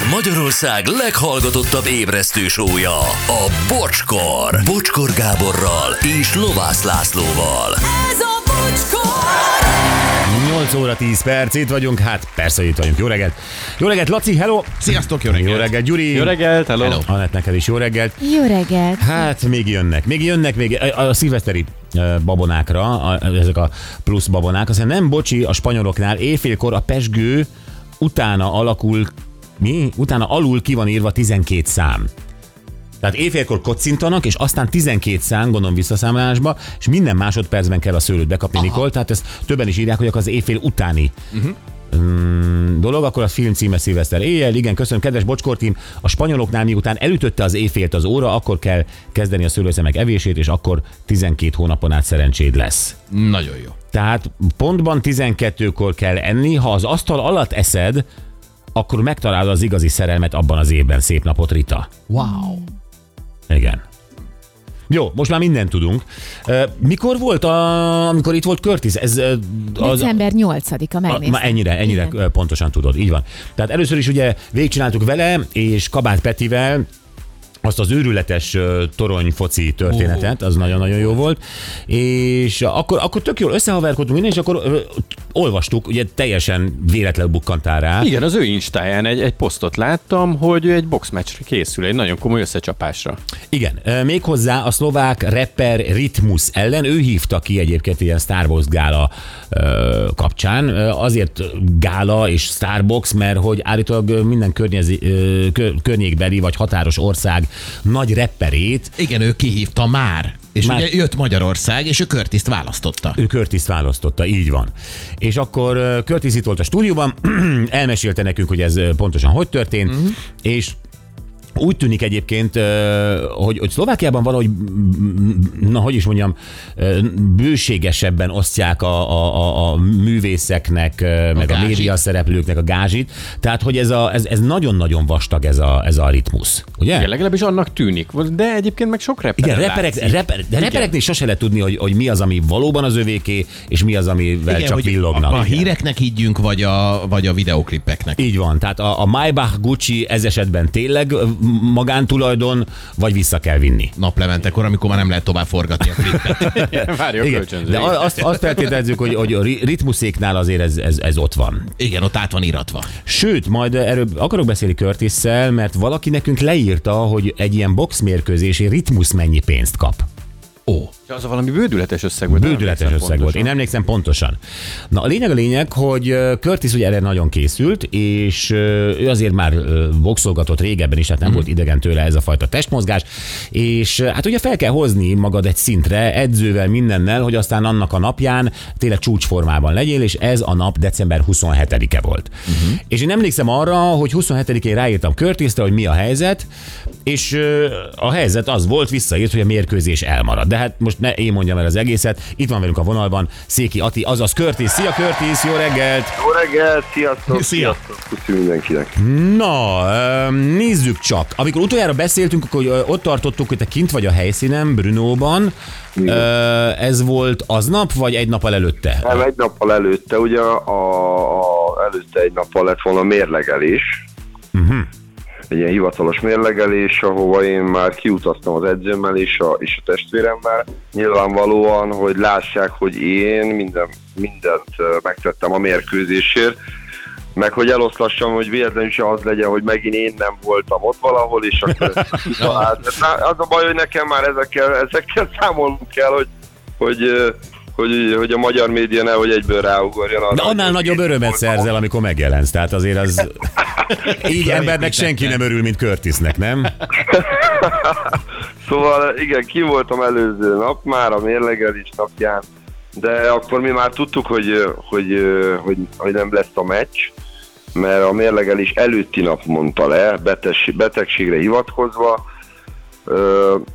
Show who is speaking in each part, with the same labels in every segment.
Speaker 1: Ez Magyarország leghallgatottabb ébresztő sója, a Bocskor. Bocskor Gáborral és Lovász Lászlóval.
Speaker 2: Ez a bocskor!
Speaker 3: 8 óra 10 perc, itt vagyunk, hát persze itt vagyunk. Jó reggelt! Jó reggelt, Laci, hello!
Speaker 4: Sziasztok, jó reggelt!
Speaker 3: Jó reggelt, Gyuri!
Speaker 5: Jó reggelt, hello. hello.
Speaker 3: Anett, neked is jó reggelt.
Speaker 6: Jó reggelt!
Speaker 3: Hát még jönnek, még jönnek, még a, a szilveszteri ö, babonákra, a, ezek a plusz babonák. Aztán nem bocsi a spanyoloknál, éjfélkor a pesgő utána alakul, mi? Utána alul ki van írva 12 szám. Tehát éjfélkor kocintanak, és aztán 12 szám, gondolom visszaszámolásba, és minden másodpercben kell a szőlőt bekapni, Nikol. Tehát ezt többen is írják, hogy az éjfél utáni mm, dolog, akkor a film címe Szilveszter éjjel. Igen, köszönöm, kedves Bocskortim. A spanyoloknál miután elütötte az éjfélt az óra, akkor kell kezdeni a szőlőszemek evését, és akkor 12 hónapon át szerencséd lesz.
Speaker 4: Nagyon jó.
Speaker 3: Tehát pontban 12-kor kell enni, ha az asztal alatt eszed, akkor megtalálod az igazi szerelmet abban az évben. Szép napot, Rita.
Speaker 4: Wow.
Speaker 3: Igen. Jó, most már mindent tudunk. Mikor volt, a, amikor itt volt Curtis? Ez az,
Speaker 6: December 8-a,
Speaker 3: a,
Speaker 6: megnéztem.
Speaker 3: ma ennyire, ennyire
Speaker 6: Igen.
Speaker 3: pontosan tudod, így van. Tehát először is ugye végigcsináltuk vele, és Kabát Petivel, azt az őrületes torony foci történetet, az nagyon-nagyon jó volt, és akkor, akkor tök jól összehaverkodtunk minden, és akkor olvastuk, ugye teljesen véletlenül bukkantál rá.
Speaker 5: Igen, az ő instáján egy, egy posztot láttam, hogy egy boxmeccsre készül, egy nagyon komoly összecsapásra.
Speaker 3: Igen, méghozzá a szlovák rapper Ritmus ellen, ő hívta ki egyébként ilyen Starbucks gála ö, kapcsán, azért gála és Starbucks, mert hogy állítólag minden környezi, környékbeli vagy határos ország nagy rapperét
Speaker 4: Igen, ő kihívta már. És
Speaker 3: Már-
Speaker 4: ugye jött Magyarország, és ő Körtiszt választotta.
Speaker 3: ő Curtis választotta, így van. És akkor Curtis itt volt a stúdióban, elmesélte nekünk, hogy ez pontosan hogy történt, uh-huh. és úgy tűnik egyébként, hogy, hogy Szlovákiában valahogy, na hogy is mondjam, bőségesebben osztják a, a, a, a művészeknek, ö, meg a
Speaker 4: gázsit.
Speaker 3: média szereplőknek a gázsit. Tehát, hogy ez, a, ez, ez nagyon-nagyon vastag ez a, ez a ritmus. Ugye?
Speaker 5: Igen, legalábbis annak tűnik, de egyébként meg sok rapper.
Speaker 3: Igen, reperek, reper, de repereknél sose lehet tudni, hogy, hogy mi az, ami valóban az övéké, és mi az, amivel Igen, csak villognak.
Speaker 4: A, a híreknek higgyünk, vagy a, vagy a videoklipeknek.
Speaker 3: Így van, tehát a, a Maybach Gucci ez esetben tényleg magántulajdon, vagy vissza kell vinni.
Speaker 4: Naplementekor, amikor már nem lehet tovább forgatni a klipet.
Speaker 5: Várja a
Speaker 3: Igen, de azt, azt feltételezzük, hogy, hogy a ri- ritmuszéknál azért ez, ez, ez ott van.
Speaker 4: Igen, ott át van iratva.
Speaker 3: Sőt, majd erről akarok beszélni curtis mert valaki nekünk leírta, hogy egy ilyen boxmérkőzési ritmus mennyi pénzt kap.
Speaker 4: Ó.
Speaker 5: Az a valami bődületes összeg volt.
Speaker 3: Bődületes összeg volt.
Speaker 5: pontosan.
Speaker 3: Én emlékszem pontosan. Na, a lényeg a lényeg, hogy Curtis ugye erre nagyon készült, és ő azért már boxolgatott régebben is, tehát nem volt idegen tőle ez a fajta testmozgás, és hát ugye fel kell hozni magad egy szintre, edzővel, mindennel, hogy aztán annak a napján tényleg csúcsformában legyél, és ez a nap december 27-e volt. Uh-huh. És én emlékszem arra, hogy 27-én ráírtam Curtisre, hogy mi a helyzet, és a helyzet az volt, visszaírt, hogy a mérkőzés elmarad. De hát most ne én mondjam el az egészet. Itt van velünk a vonalban Széki Ati, azaz Curtis. Szia Curtis, jó reggelt!
Speaker 7: Jó reggelt, sziasztok!
Speaker 4: Szia.
Speaker 7: Sziasztok! Puszi mindenkinek!
Speaker 3: Na, nézzük csak. Amikor utoljára beszéltünk, akkor ott tartottuk, hogy te kint vagy a helyszínen, Brunóban. Ö, Ez volt aznap, vagy egy nappal előtte?
Speaker 7: Nem, egy nappal előtte, ugye a, a, előtte egy nappal lett volna mérlegelés. Uh-huh. Egy ilyen hivatalos mérlegelés, ahova én már kiutaztam az edzőmmel és a, és a testvéremmel. Nyilvánvalóan, hogy lássák, hogy én minden, mindent megtettem a mérkőzésért, meg hogy eloszlassam, hogy véletlenül se az legyen, hogy megint én nem voltam ott valahol, és akkor Az a baj, hogy nekem már ezekkel, ezekkel számolnunk kell, hogy, hogy, hogy, hogy a magyar média nehogy egyből ráugorjon. arra,
Speaker 3: De annál nagyobb örömet szerzel, amikor megjelensz. Tehát azért az... Így embernek senki nem örül, mint Curtisnek, nem?
Speaker 7: Szóval igen, ki voltam előző nap már a mérlegelés napján, de akkor mi már tudtuk, hogy, hogy, hogy, hogy nem lesz a meccs, mert a mérlegelés előtti nap mondta le, beteg, betegségre hivatkozva.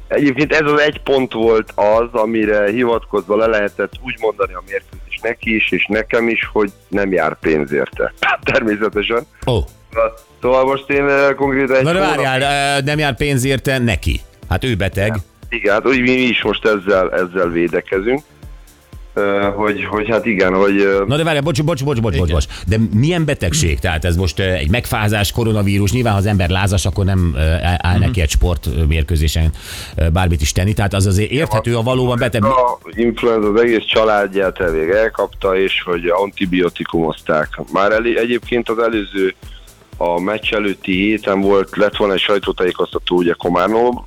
Speaker 7: Egyébként ez az egy pont volt az, amire hivatkozva le lehetett úgy mondani a mérkőzés neki is, és nekem is, hogy nem jár pénz érte. Természetesen.
Speaker 3: Oh.
Speaker 7: Szóval most én konkrétan egy
Speaker 3: na de
Speaker 7: hónap-
Speaker 3: várjál, ö, nem jár pénz érte neki. Hát ő beteg.
Speaker 7: Igen, hát úgy mi is most ezzel, ezzel védekezünk. Hogy, hogy hát igen, hogy
Speaker 3: Na de várjál, bocs, bocs, bocs, bocs, bocs, bocs. De milyen betegség? Tehát ez most egy megfázás, koronavírus, nyilván ha az ember lázas, akkor nem áll neki egy sportmérkőzésen bármit is tenni. Tehát az azért érthető, a valóban beteg.
Speaker 7: a influenza az egész családját elvég elkapta, és hogy antibiotikumozták. Már elé, egyébként az előző a meccs előtti héten volt, lett volna egy sajtótájékoztató ugye Komárnóba,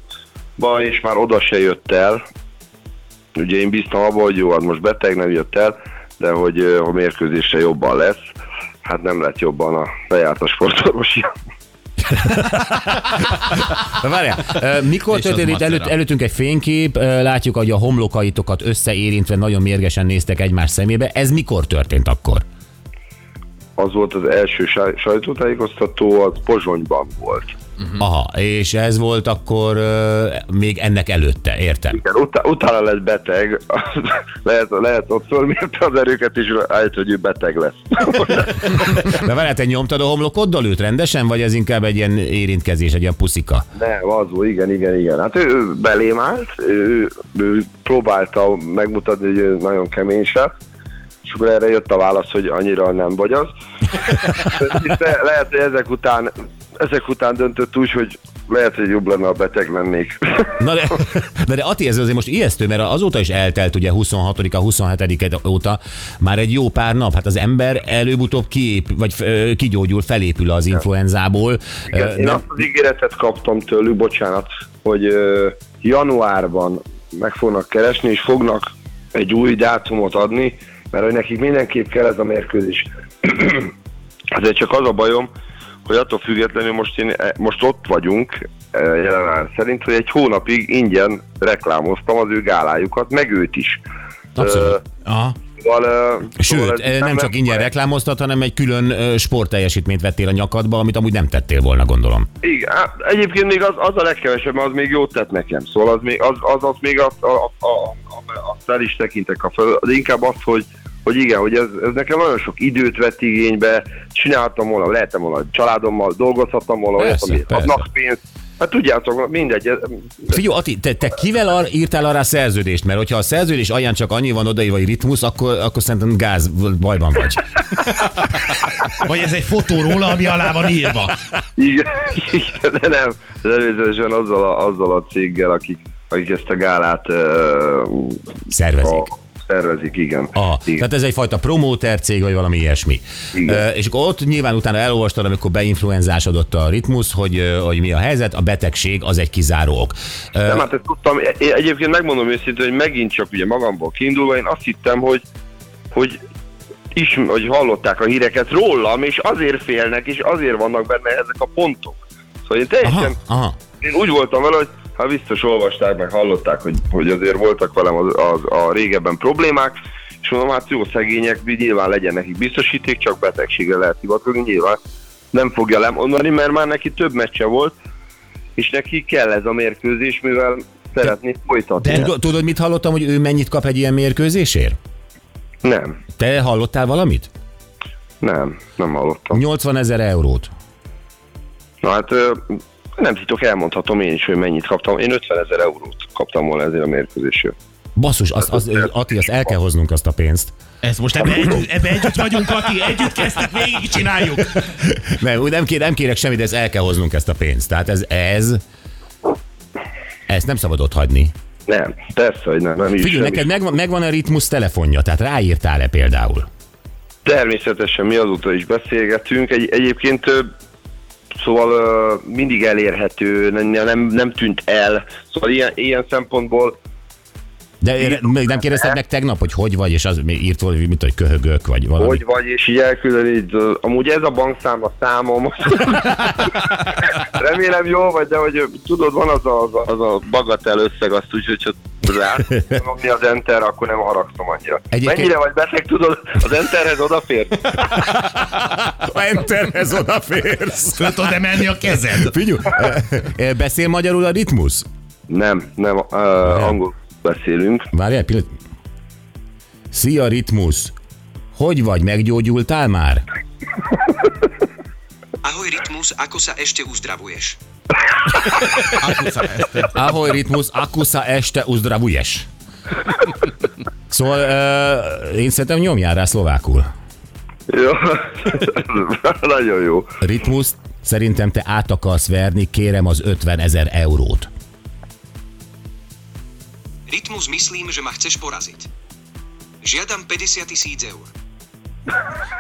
Speaker 7: és már oda se jött el. Ugye én bíztam abban, hogy jó, az most beteg nem jött el, de hogy a mérkőzésre jobban lesz. Hát nem lett jobban a bejárt a sportorvosi.
Speaker 3: Na, Várjál, mikor történt itt előtt, előttünk egy fénykép, látjuk, hogy a homlokaitokat összeérintve nagyon mérgesen néztek egymás szemébe. Ez mikor történt akkor?
Speaker 7: Az volt az első saj- sajtótájékoztató, az Pozsonyban volt.
Speaker 3: Aha, és ez volt akkor eh, még ennek előtte, értem.
Speaker 7: Igen, utá- utána lett beteg, lehet, lehet ott fölmérte az erőket, és állt, hogy ő beteg lesz.
Speaker 3: De várjál, te nyomtad a homlokoddal őt rendesen, vagy ez inkább egy ilyen érintkezés, egy ilyen puszika?
Speaker 7: Nem, az volt, igen, igen, igen. Hát ő, ő belém állt, ő, ő próbálta megmutatni, hogy ő nagyon kemény se, és akkor erre jött a válasz, hogy annyira nem vagy az. De lehet, hogy ezek után, ezek után döntött úgy, hogy lehet, hogy jobb lenne, ha beteg lennék.
Speaker 3: Na de, de, de Ati, ez azért most ijesztő, mert azóta is eltelt ugye 26-a, 27 óta már egy jó pár nap. Hát az ember előbb-utóbb kiép, vagy kigyógyul, felépül az influenzából. Ö,
Speaker 7: Én
Speaker 3: nem-
Speaker 7: azt az ígéretet kaptam tőlük, bocsánat, hogy ö, januárban meg fognak keresni, és fognak egy új dátumot adni, mert hogy nekik mindenképp kell ez a mérkőzés. Ezért csak az a bajom, hogy attól függetlenül most, én, eh, most ott vagyunk, eh, jelen szerint, hogy egy hónapig ingyen reklámoztam az ő gálájukat, meg őt is.
Speaker 3: Abszolút.
Speaker 7: Ö,
Speaker 4: Aha.
Speaker 7: Szóval,
Speaker 3: Sőt,
Speaker 7: szóval
Speaker 3: nem, nem csak ingyen reklámoztat, hanem egy külön sportteljesítményt vettél a nyakadba, amit amúgy nem tettél volna, gondolom.
Speaker 7: Igen, hát egyébként még az, az a legkevesebb, mert az még jót tett nekem. Szóval az, még, az, az, az még azt, a, a, a, a, azt el is tekintek a föl, de inkább azt, hogy, hogy igen, hogy ez, ez nekem nagyon sok időt vett igénybe, csináltam volna, lehetem volna családommal, dolgozhattam volna, olyat,
Speaker 3: Persze,
Speaker 7: ami
Speaker 3: persze.
Speaker 7: adnak pénzt. Hát tudjátok, mindegy.
Speaker 3: Figyelj, Ati, te, te kivel ar- írtál arra a szerződést? Mert hogyha a szerződés alján csak annyi van odaírva, hogy ritmus, akkor, akkor szerintem gáz bajban vagy.
Speaker 4: Vagy ez egy fotó róla, ami alá van írva.
Speaker 7: Igen, igen, de nem. De előzősen azzal a, azzal a céggel, akik, akik ezt a gálát uh,
Speaker 3: Szervezik.
Speaker 7: a, szervezik, igen.
Speaker 3: Aha,
Speaker 7: igen.
Speaker 3: tehát ez egyfajta promóter cég, vagy valami ilyesmi.
Speaker 7: Igen.
Speaker 3: És akkor ott nyilván utána elolvastad, amikor beinfluenzásodott a ritmus, hogy, hogy mi a helyzet, a betegség az egy kizáró ok.
Speaker 7: Nem, hát ezt tudtam. Én egyébként megmondom őszintén, hogy megint csak ugye magamból kiindulva, én azt hittem, hogy, hogy is, hogy hallották a híreket rólam, és azért félnek, és azért vannak benne ezek a pontok. Szóval én teljesen,
Speaker 3: aha, aha.
Speaker 7: én úgy voltam vele, hogy ha biztos olvasták, meg hallották, hogy, hogy azért voltak velem az, az, a régebben problémák, és mondom, hát jó szegények, nyilván legyen nekik biztosíték, csak betegségre lehet hivatkozni, nyilván nem fogja lemondani, mert már neki több meccse volt, és neki kell ez a mérkőzés, mivel szeretné folytatni.
Speaker 3: De... Tudod, mit hallottam, hogy ő mennyit kap egy ilyen mérkőzésért?
Speaker 7: Nem,
Speaker 3: Te hallottál valamit?
Speaker 7: nem, nem hallottam.
Speaker 3: 80 ezer eurót.
Speaker 7: Na hát nem titok, elmondhatom én is, hogy mennyit kaptam. Én 50 ezer eurót kaptam volna ezért a mérkőzésért.
Speaker 3: Basszus, azt, azt, Ati, azt el kell hoznunk azt a pénzt.
Speaker 4: Ez most ebbe együtt, ebbe együtt vagyunk, Ati, együtt kezdtük, végig csináljuk.
Speaker 3: Nem, úgy nem, kér, nem kérek semmit, de ezt el kell hoznunk ezt a pénzt. Tehát ez, ez, ezt nem szabad ott hagyni.
Speaker 7: Nem, persze, hogy nem. nem
Speaker 3: Figyelj, neked
Speaker 7: is.
Speaker 3: megvan, megvan a ritmus telefonja, tehát ráírtál-e például?
Speaker 7: Természetesen mi azóta is beszélgetünk. Egy, egyébként ö, szóval mindig elérhető, nem, nem, nem tűnt el. Szóval ilyen, ilyen szempontból
Speaker 3: De még nem kérdezted meg tegnap, hogy hogy vagy, és az írt volna, mint hogy köhögök, vagy valami.
Speaker 7: hogy vagy, és így ö, amúgy ez a bankszám a számom. Remélem jó vagy, de hogy tudod, van az a, az a, az a bagatel összeg, azt úgy, hogy rá nyomni az enter, akkor nem haragszom annyira.
Speaker 3: Egyébként-
Speaker 7: Mennyire vagy beteg, tudod, az enterhez odafér?
Speaker 3: A enterhez odaférsz.
Speaker 4: Föl tudod emelni a kezed?
Speaker 3: Figyelj, eh, beszél magyarul a ritmus?
Speaker 7: Nem, nem, uh, angol beszélünk.
Speaker 3: Várjál, egy pillanat. Szia, ritmus! Hogy vagy, meggyógyultál már?
Speaker 2: Ahoj Rytmus, ako sa ešte uzdravuješ?
Speaker 3: Ahoj, ritmus, akusa este uzdravuješ. Szóval uh, én szerintem nyomjál rá szlovákul.
Speaker 7: Jó, nagyon jó.
Speaker 3: Ritmus, szerintem te át akarsz verni, kérem az 50 ezer eurót.
Speaker 2: Rytmus myslím, že ma chceš poraziť. Žiadam 50 tisíc eur.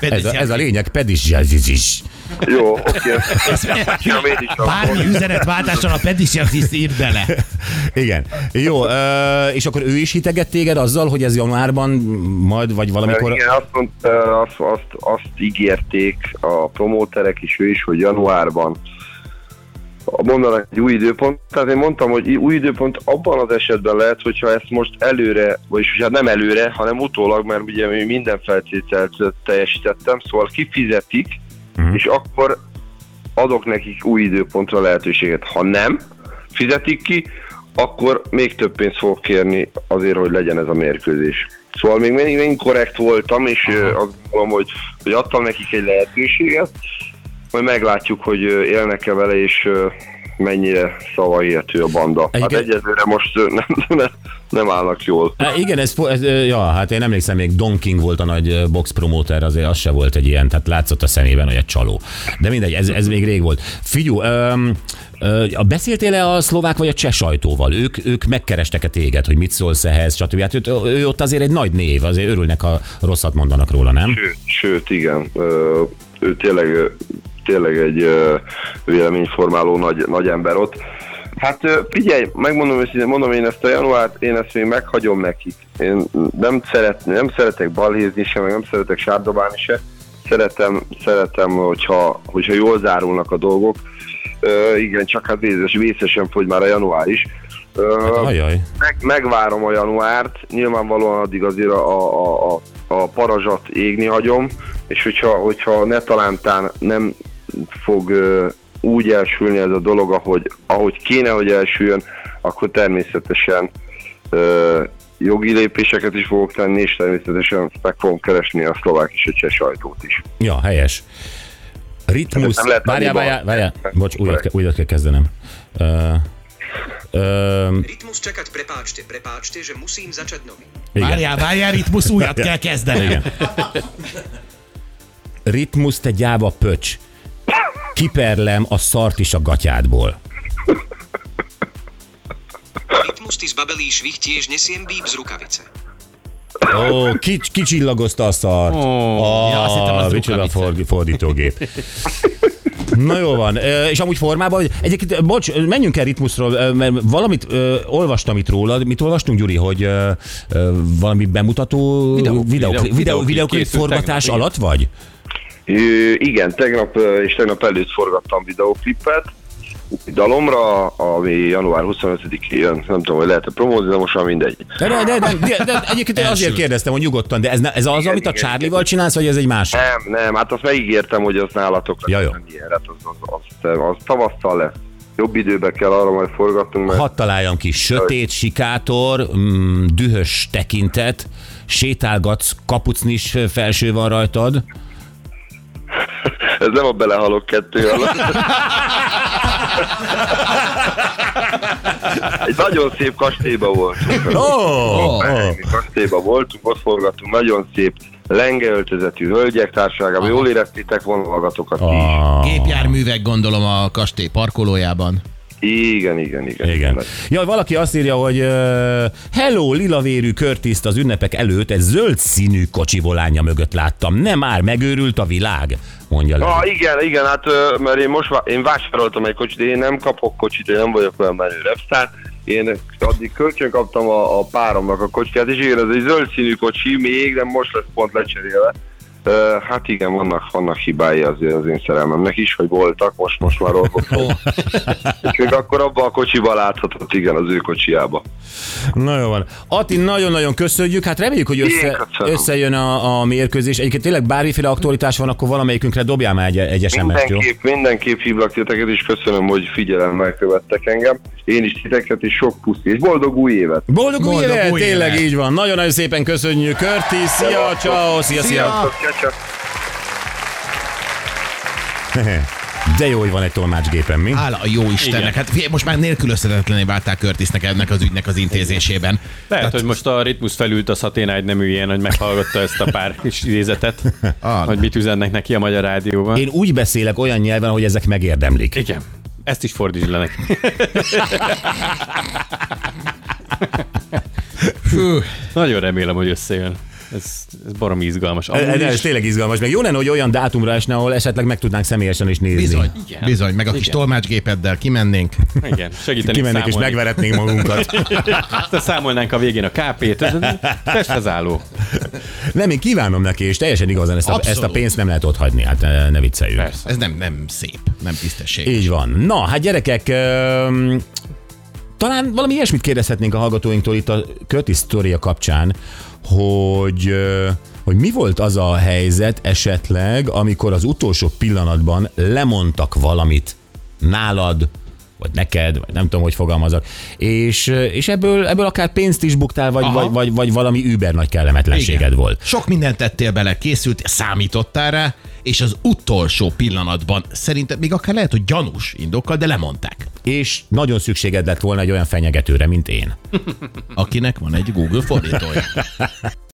Speaker 3: Ez a, ez a lényeg, pedis zsazizis.
Speaker 7: Jó, oké. Is
Speaker 4: Bármi üzenetváltással a pedisjaxiszt írt bele.
Speaker 3: Igen. Jó, és akkor ő is hiteget téged azzal, hogy ez januárban majd, vagy valamikor...
Speaker 7: Igen, azt, mondta, azt, azt, azt ígérték a promóterek is, ő is, hogy januárban mondanak egy új időpont. Tehát én mondtam, hogy új időpont abban az esetben lehet, hogyha ezt most előre, vagyis hát nem előre, hanem utólag, mert ugye mi minden feltételt teljesítettem, szóval kifizetik, uh-huh. és akkor adok nekik új időpontra lehetőséget. Ha nem fizetik ki, akkor még több pénzt fogok kérni azért, hogy legyen ez a mérkőzés. Szóval még mindig én korrekt voltam, és uh, azt mondom, hogy, hogy adtam nekik egy lehetőséget, majd meglátjuk, hogy élnek-e vele, és mennyire szavahihető a banda. Hát
Speaker 3: Egyébként-
Speaker 7: egyelőre most nem, nem, nem állnak jól.
Speaker 3: Há, igen, ez, ez, ja, hát én emlékszem, még Don King volt a nagy box promóter, azért az se volt egy ilyen, tehát látszott a szemében, hogy egy csaló. De mindegy, ez, ez még rég volt. Figyú, öm, ö, beszéltél-e a szlovák vagy a cseh sajtóval? Ők, ők megkerestek-e téged, hogy mit szólsz ehhez, stb. Hát ő, ő ott azért egy nagy név, azért örülnek, ha rosszat mondanak róla, nem?
Speaker 7: Sőt, sőt igen, ö, ő tényleg, tényleg egy véleményformáló nagy, nagy ember ott. Hát figyelj, megmondom őszintén, mondom én ezt a januárt, én ezt még meghagyom nekik. Én nem, szeret, nem szeretek balhézni se, meg nem szeretek sárdobálni se. Szeretem, szeretem hogyha, hogyha jól zárulnak a dolgok. Ö, igen, csak hát vészes, vészesen fogy már a január is. Ö,
Speaker 3: Ajaj.
Speaker 7: meg, megvárom a januárt, nyilvánvalóan addig azért a, a, a, a parazsat égni hagyom, és hogyha, hogyha ne talántán nem fog úgy elsülni ez a dolog, ahogy, ahogy kéne, hogy elsüljön, akkor természetesen ö, jogi lépéseket is fogok tenni, és természetesen meg fogom keresni a szlovák és a cseh sajtót is.
Speaker 3: Ja, helyes. Ritmus, várjál, várjál, várjál, bocs, újra, ke- újra kell kezdenem. Uh, uh,
Speaker 2: Rytmus čakať, prepáčte, prepáčte, že musím začať nový.
Speaker 4: Várjál, várjál, ritmus újat kell kezdeni.
Speaker 3: Igen. Ritmus, te gyáva pöcs. Kiperlem a szart is a gatyádból.
Speaker 2: Rytmus ty zbabelý švih tiež nesiem bíb z rukavice.
Speaker 3: Ó, ki, kicsillagozta a szart.
Speaker 5: Ó,
Speaker 3: oh,
Speaker 4: ja, azt hittem, az
Speaker 3: micsoda ford, fordítógép. Na jó van, és amúgy formában, hogy egyébként, bocs, menjünk el ritmusról, mert valamit ö, olvastam itt rólad, mit olvastunk, Gyuri, hogy ö, valami bemutató
Speaker 5: Videó-
Speaker 3: videó,
Speaker 5: videó-
Speaker 3: videó, videó,
Speaker 5: készült
Speaker 3: forgatás alatt vagy?
Speaker 7: Igen, tegnap és tegnap előtt forgattam videóklipet, dalomra, ami január 25-én jön, nem tudom, hogy lehet-e promózni, de most már mindegy.
Speaker 3: De, de, de, de, de, de egyébként én azért kérdeztem, hogy nyugodtan, de ez, ne- ez az, amit a
Speaker 7: igen,
Speaker 3: Charlie-val csinálsz, vagy ez egy másik?
Speaker 7: Nem, nem, hát azt megígértem, hogy az nálatok lesz.
Speaker 3: Ja, jó.
Speaker 7: ilyen, hát az, az, az, az, az tavasszal lesz. Jobb időben kell arra majd forgatnunk, mert
Speaker 3: Hadd találjam ki, sötét sikátor, mm, dühös tekintet, sétálgatsz, kapucnis felső van rajtad.
Speaker 7: Ez nem a belehalok kettő alatt. Egy nagyon szép kastélyba voltunk.
Speaker 3: Ó, oh, oh.
Speaker 7: Kastélyba voltunk, ott forgattunk, nagyon szép lengeöltözetű hölgyek társaságában. Jól éreztétek volna magatokat oh.
Speaker 3: Ah,
Speaker 4: Gépjárművek gondolom a kastély parkolójában.
Speaker 7: Igen, igen, igen.
Speaker 3: igen. Ja, valaki azt írja, hogy uh, hello, lilavérű körtiszt az ünnepek előtt egy zöld színű kocsi volánja mögött láttam. Nem már, megőrült a világ, mondja le.
Speaker 7: Ah, igen, igen, hát mert én most én vásároltam egy kocsit, én nem kapok kocsit, én nem vagyok olyan menő repszár. Én addig kölcsön kaptam a, a páromnak a kocsikát, és igen, ez egy zöld színű kocsi, még nem most lesz pont lecserélve. Hát igen, vannak, vannak hibái azért az én szerelmemnek is, hogy voltak, most, most már orvosom. és még akkor abban a kocsiban láthatott, igen, az ő kocsiába.
Speaker 3: Na jó van. Ati, nagyon-nagyon köszönjük. Hát reméljük, hogy össze, összejön a, a mérkőzés. Egyébként tényleg bármiféle aktualitás van, akkor valamelyikünkre dobjál már egy, egy SMS-t, jó?
Speaker 7: Mindenképp, mindenképp hívlak titeket, és köszönöm, hogy figyelemmel követtek engem. Én is titeket, és sok puszi, és boldog új évet!
Speaker 3: Boldog, új
Speaker 4: Boldog
Speaker 3: évet!
Speaker 4: új
Speaker 3: Tényleg
Speaker 4: évet!
Speaker 3: így van. Nagyon-nagyon szépen köszönjük. Körti, szia, ciao, szia, szia.
Speaker 7: Sziasztok, csá, csá.
Speaker 3: De jó, hogy van egy tolmácsgépem, mi?
Speaker 4: Hála a jó Istennek.
Speaker 5: Igen.
Speaker 4: Hát most már nélkülözhetetlené váltál Curtisnek ennek az ügynek az intézésében.
Speaker 5: Lehet, hogy most a ritmus felült a szaténágy nem ilyen, hogy meghallgatta ezt a pár kis idézetet,
Speaker 4: Ah,
Speaker 5: hogy mit üzennek neki a magyar rádióban.
Speaker 3: Én úgy beszélek olyan nyelven, hogy ezek megérdemlik.
Speaker 5: Igen. Ezt is fordítsd le neki.
Speaker 4: Fű,
Speaker 5: Nagyon remélem, hogy összejön. Ez, ez baromi izgalmas. Amúgy
Speaker 3: Ez, ez tényleg izgalmas. Meg jó lenne, hogy olyan dátumra esne, ahol esetleg meg tudnánk személyesen is nézni.
Speaker 4: bizony,
Speaker 5: Igen.
Speaker 4: bizony, meg a kis
Speaker 5: Igen.
Speaker 4: tolmácsgépeddel kimennénk.
Speaker 5: igen, segíteni
Speaker 3: Kimennék és
Speaker 5: számolni.
Speaker 3: megveretnénk magunkat.
Speaker 5: Aztán számolnánk a végén a KP-t. Ez Testhez álló.
Speaker 3: Nem, én kívánom neki, és teljesen igazán ezt a, ezt a pénzt nem lehet ott hagyni, hát ne ne vicceljünk.
Speaker 5: Persze.
Speaker 4: Ez nem, nem szép, nem tisztességes.
Speaker 3: Így van. Na, hát gyerekek, talán valami ilyesmit kérdezhetnénk a hallgatóinktól itt a Curtis sztoria kapcsán, hogy, hogy mi volt az a helyzet esetleg, amikor az utolsó pillanatban lemondtak valamit nálad, vagy neked, vagy nem tudom, hogy fogalmazok, és, és ebből, ebből akár pénzt is buktál, vagy, vagy, vagy, vagy valami über nagy kellemetlenséged
Speaker 4: Igen.
Speaker 3: volt.
Speaker 4: Sok mindent tettél bele, készült, számítottál rá, és az utolsó pillanatban szerintem még akár lehet, hogy gyanús indokkal, de lemondták.
Speaker 3: És nagyon szükséged lett volna egy olyan fenyegetőre, mint én.
Speaker 4: Akinek van egy Google fordítója.